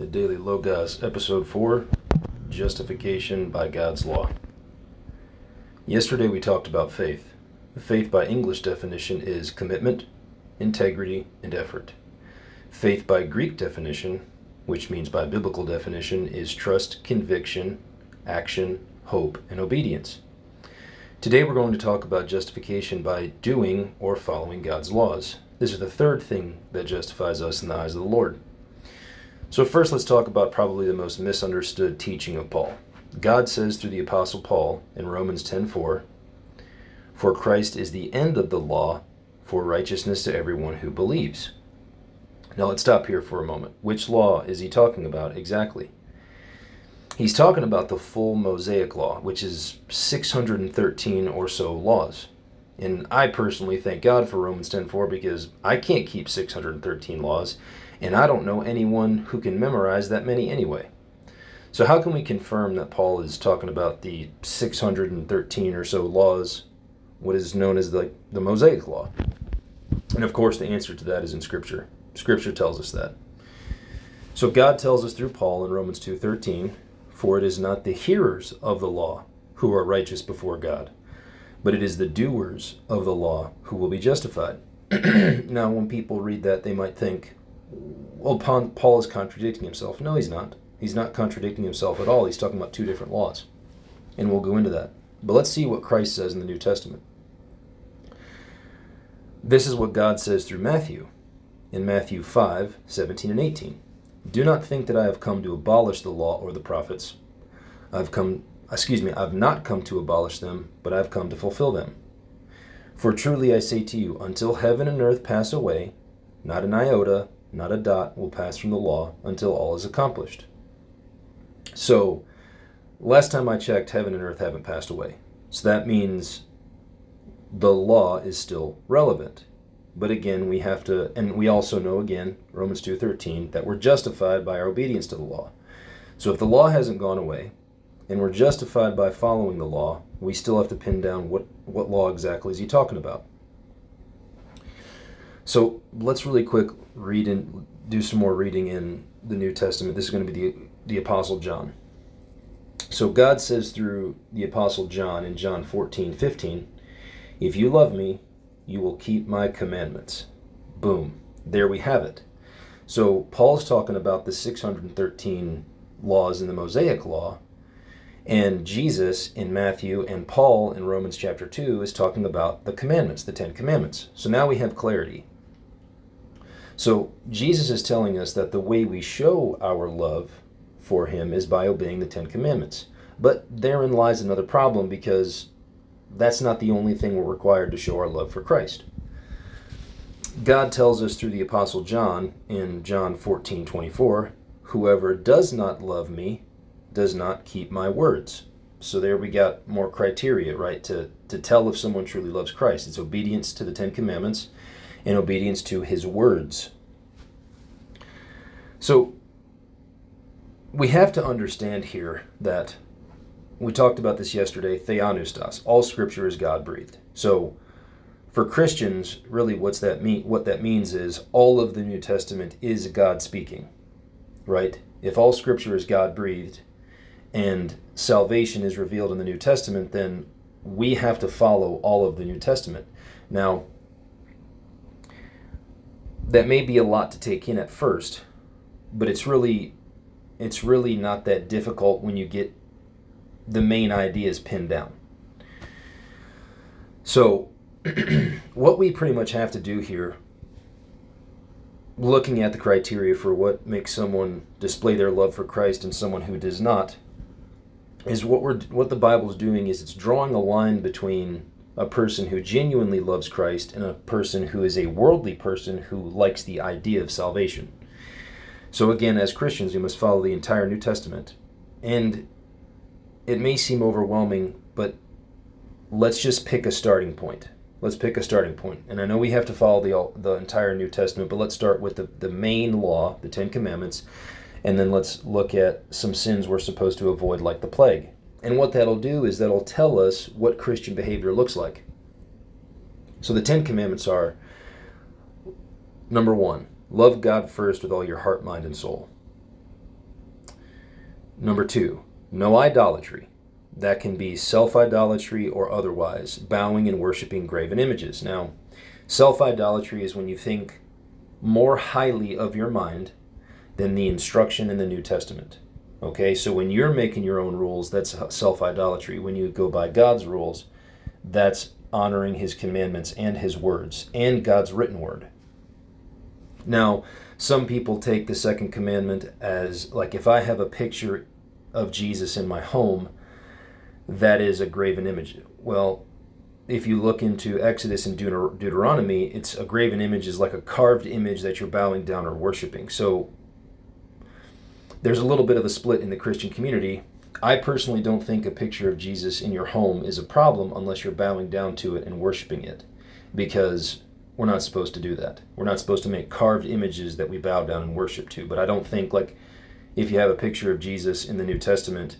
the Daily Logos, Episode 4 Justification by God's Law. Yesterday we talked about faith. Faith, by English definition, is commitment, integrity, and effort. Faith, by Greek definition, which means by biblical definition, is trust, conviction, action, hope, and obedience. Today we're going to talk about justification by doing or following God's laws. This is the third thing that justifies us in the eyes of the Lord. So, first, let's talk about probably the most misunderstood teaching of Paul. God says through the Apostle Paul in Romans 10:4, "For Christ is the end of the law for righteousness to everyone who believes." Now, let's stop here for a moment. Which law is he talking about exactly? He's talking about the full Mosaic law, which is 613 or so laws. And I personally thank God for Romans 10:4 because I can't keep 613 laws and I don't know anyone who can memorize that many anyway. So, how can we confirm that Paul is talking about the 613 or so laws, what is known as the, the Mosaic Law? And of course, the answer to that is in Scripture. Scripture tells us that. So, God tells us through Paul in Romans 2:13, "For it is not the hearers of the law who are righteous before God, but it is the doers of the law who will be justified." now, when people read that, they might think, well, Paul is contradicting himself. No, he's not. He's not contradicting himself at all. He's talking about two different laws. And we'll go into that. But let's see what Christ says in the New Testament. This is what God says through Matthew in Matthew 5 17 and 18. Do not think that I have come to abolish the law or the prophets. I've come, excuse me, I've not come to abolish them, but I've come to fulfill them. For truly I say to you, until heaven and earth pass away, not an iota, not a dot will pass from the law until all is accomplished. So, last time I checked, heaven and earth haven't passed away. So that means the law is still relevant. But again, we have to and we also know again, Romans 2:13, that we're justified by our obedience to the law. So if the law hasn't gone away and we're justified by following the law, we still have to pin down what what law exactly is he talking about. So let's really quick read and do some more reading in the New Testament. This is going to be the, the Apostle John. So God says through the Apostle John in John 14, 15, If you love me, you will keep my commandments. Boom. There we have it. So Paul's talking about the 613 laws in the Mosaic Law, and Jesus in Matthew and Paul in Romans chapter 2 is talking about the commandments, the Ten Commandments. So now we have clarity. So Jesus is telling us that the way we show our love for him is by obeying the Ten Commandments. But therein lies another problem because that's not the only thing we're required to show our love for Christ. God tells us through the Apostle John in John 14 24, Whoever does not love me does not keep my words. So there we got more criteria, right, to, to tell if someone truly loves Christ. It's obedience to the Ten Commandments in obedience to his words. So we have to understand here that we talked about this yesterday, theopneustos. All scripture is God breathed. So for Christians, really what's that mean what that means is all of the New Testament is God speaking. Right? If all scripture is God breathed and salvation is revealed in the New Testament, then we have to follow all of the New Testament. Now, that may be a lot to take in at first, but it's really it's really not that difficult when you get the main ideas pinned down. So, what we pretty much have to do here, looking at the criteria for what makes someone display their love for Christ and someone who does not, is what we're what the Bible's doing is it's drawing a line between a person who genuinely loves Christ and a person who is a worldly person who likes the idea of salvation. So, again, as Christians, we must follow the entire New Testament. And it may seem overwhelming, but let's just pick a starting point. Let's pick a starting point. And I know we have to follow the, the entire New Testament, but let's start with the, the main law, the Ten Commandments, and then let's look at some sins we're supposed to avoid, like the plague. And what that'll do is that'll tell us what Christian behavior looks like. So the Ten Commandments are number one, love God first with all your heart, mind, and soul. Number two, no idolatry. That can be self idolatry or otherwise, bowing and worshiping graven images. Now, self idolatry is when you think more highly of your mind than the instruction in the New Testament. Okay, so when you're making your own rules, that's self idolatry. When you go by God's rules, that's honoring His commandments and His words and God's written word. Now, some people take the second commandment as like if I have a picture of Jesus in my home, that is a graven image. Well, if you look into Exodus and Deut- Deuteronomy, it's a graven image is like a carved image that you're bowing down or worshiping. So there's a little bit of a split in the Christian community. I personally don't think a picture of Jesus in your home is a problem unless you're bowing down to it and worshiping it, because we're not supposed to do that. We're not supposed to make carved images that we bow down and worship to. But I don't think, like, if you have a picture of Jesus in the New Testament,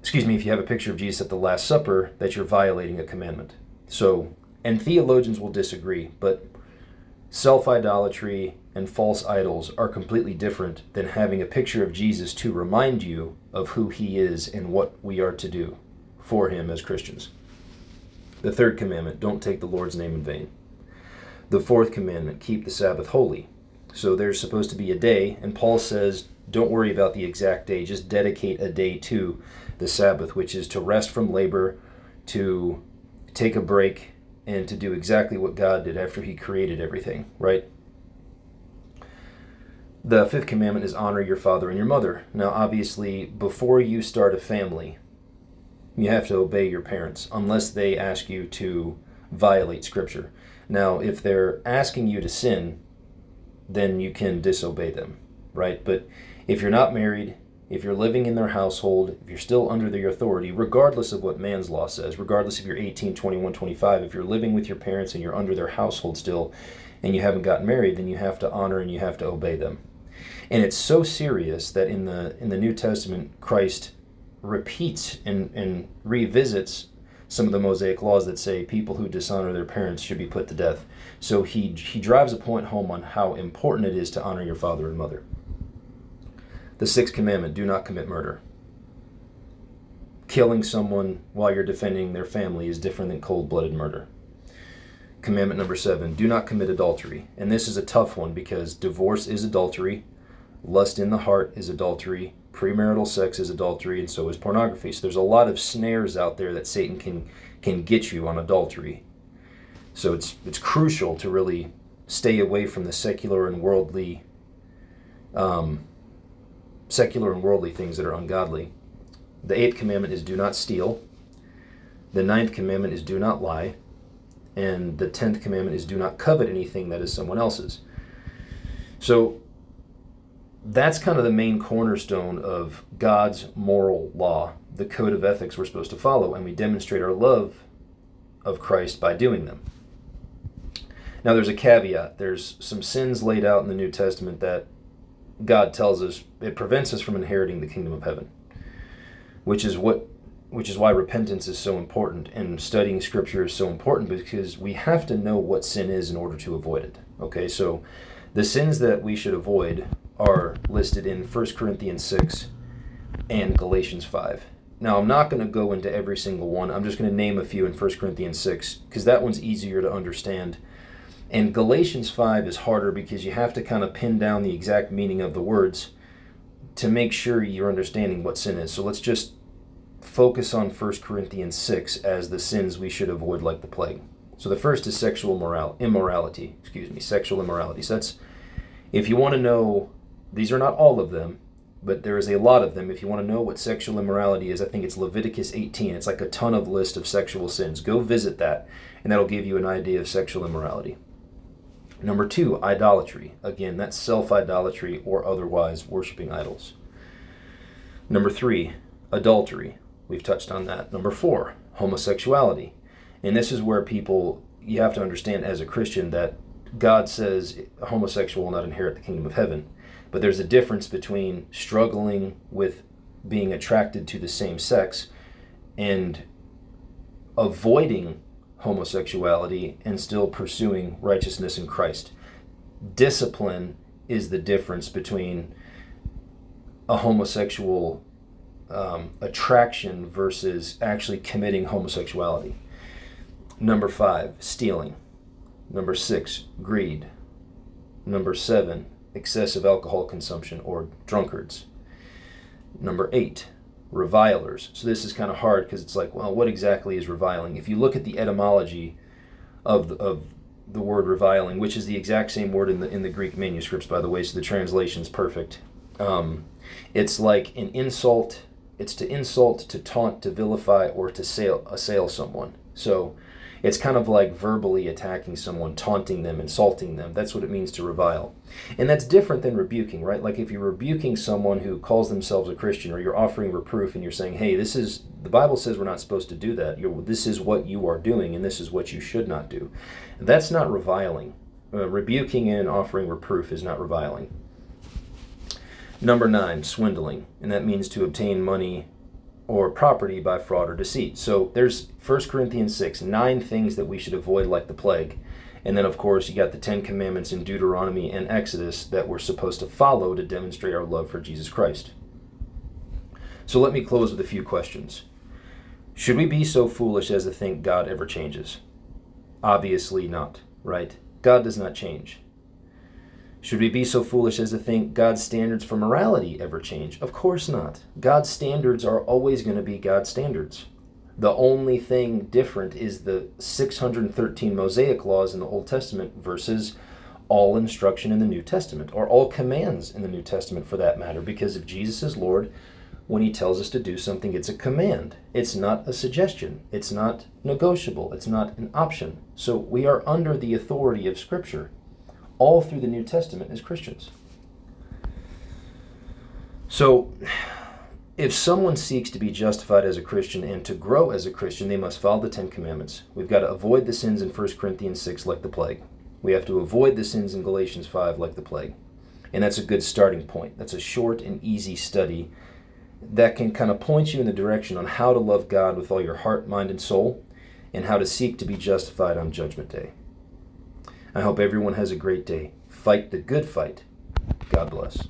excuse me, if you have a picture of Jesus at the Last Supper, that you're violating a commandment. So, and theologians will disagree, but self idolatry and false idols are completely different than having a picture of Jesus to remind you of who he is and what we are to do for him as Christians. The third commandment don't take the Lord's name in vain. The fourth commandment keep the Sabbath holy. So there's supposed to be a day, and Paul says don't worry about the exact day, just dedicate a day to the Sabbath, which is to rest from labor, to take a break, and to do exactly what God did after He created everything, right? The fifth commandment is honor your father and your mother. Now, obviously, before you start a family, you have to obey your parents unless they ask you to violate Scripture. Now, if they're asking you to sin, then you can disobey them, right? But if you're not married, if you're living in their household, if you're still under their authority, regardless of what man's law says, regardless if you're 18, 21, 25, if you're living with your parents and you're under their household still and you haven't gotten married, then you have to honor and you have to obey them. And it's so serious that in the in the New Testament Christ repeats and, and revisits some of the Mosaic laws that say people who dishonor their parents should be put to death. So he he drives a point home on how important it is to honor your father and mother. The sixth commandment do not commit murder. Killing someone while you're defending their family is different than cold blooded murder. Commandment number seven do not commit adultery. And this is a tough one because divorce is adultery, lust in the heart is adultery, premarital sex is adultery, and so is pornography. So there's a lot of snares out there that Satan can, can get you on adultery. So it's, it's crucial to really stay away from the secular and worldly um, secular and worldly things that are ungodly. The eighth commandment is do not steal. The ninth commandment is do not lie. And the tenth commandment is do not covet anything that is someone else's. So that's kind of the main cornerstone of God's moral law, the code of ethics we're supposed to follow, and we demonstrate our love of Christ by doing them. Now, there's a caveat. There's some sins laid out in the New Testament that God tells us it prevents us from inheriting the kingdom of heaven, which is what which is why repentance is so important and studying scripture is so important because we have to know what sin is in order to avoid it. Okay, so the sins that we should avoid are listed in 1 Corinthians 6 and Galatians 5. Now, I'm not going to go into every single one. I'm just going to name a few in 1 Corinthians 6 because that one's easier to understand and Galatians 5 is harder because you have to kind of pin down the exact meaning of the words to make sure you're understanding what sin is. So let's just focus on 1 Corinthians 6 as the sins we should avoid like the plague. So the first is sexual moral immorality, excuse me, sexual immorality. So that's if you want to know these are not all of them, but there is a lot of them. If you want to know what sexual immorality is, I think it's Leviticus 18. It's like a ton of list of sexual sins. Go visit that, and that'll give you an idea of sexual immorality. Number two, idolatry. Again, that's self idolatry or otherwise worshiping idols. Number three, adultery. We've touched on that. Number four, homosexuality. And this is where people, you have to understand as a Christian that God says homosexual will not inherit the kingdom of heaven. But there's a difference between struggling with being attracted to the same sex and avoiding homosexuality and still pursuing righteousness in Christ. Discipline is the difference between a homosexual um, attraction versus actually committing homosexuality. Number five, stealing. Number six, greed. Number seven, excessive alcohol consumption or drunkards. Number eight, revilers. So this is kind of hard because it's like, well, what exactly is reviling? If you look at the etymology of the, of the word reviling, which is the exact same word in the in the Greek manuscripts, by the way, so the translation is perfect. Um, it's like an insult. It's to insult, to taunt, to vilify, or to assail, assail someone. So it's kind of like verbally attacking someone, taunting them, insulting them. That's what it means to revile. And that's different than rebuking, right? Like if you're rebuking someone who calls themselves a Christian or you're offering reproof and you're saying, hey, this is, the Bible says we're not supposed to do that. You're, this is what you are doing and this is what you should not do. That's not reviling. Uh, rebuking and offering reproof is not reviling. Number nine, swindling. And that means to obtain money or property by fraud or deceit. So there's 1 Corinthians 6, nine things that we should avoid like the plague. And then, of course, you got the Ten Commandments in Deuteronomy and Exodus that we're supposed to follow to demonstrate our love for Jesus Christ. So let me close with a few questions. Should we be so foolish as to think God ever changes? Obviously not, right? God does not change. Should we be so foolish as to think God's standards for morality ever change? Of course not. God's standards are always going to be God's standards. The only thing different is the 613 Mosaic laws in the Old Testament versus all instruction in the New Testament, or all commands in the New Testament for that matter, because if Jesus is Lord, when he tells us to do something, it's a command. It's not a suggestion. It's not negotiable. It's not an option. So we are under the authority of Scripture all through the New Testament as Christians. So, if someone seeks to be justified as a Christian and to grow as a Christian, they must follow the Ten Commandments. We've got to avoid the sins in 1 Corinthians 6 like the plague. We have to avoid the sins in Galatians 5 like the plague. And that's a good starting point. That's a short and easy study that can kind of point you in the direction on how to love God with all your heart, mind, and soul, and how to seek to be justified on Judgment Day. I hope everyone has a great day. Fight the good fight. God bless.